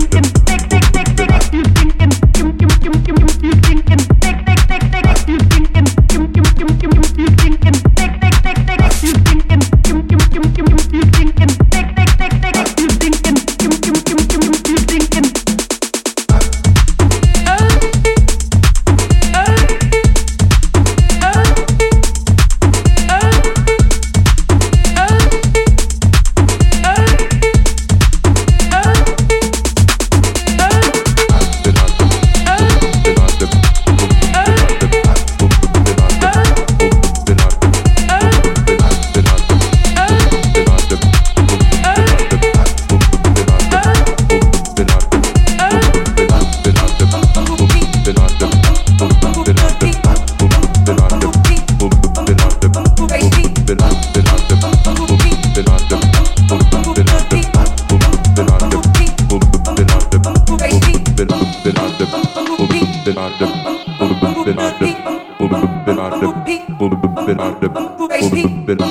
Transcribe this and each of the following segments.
you.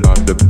been on the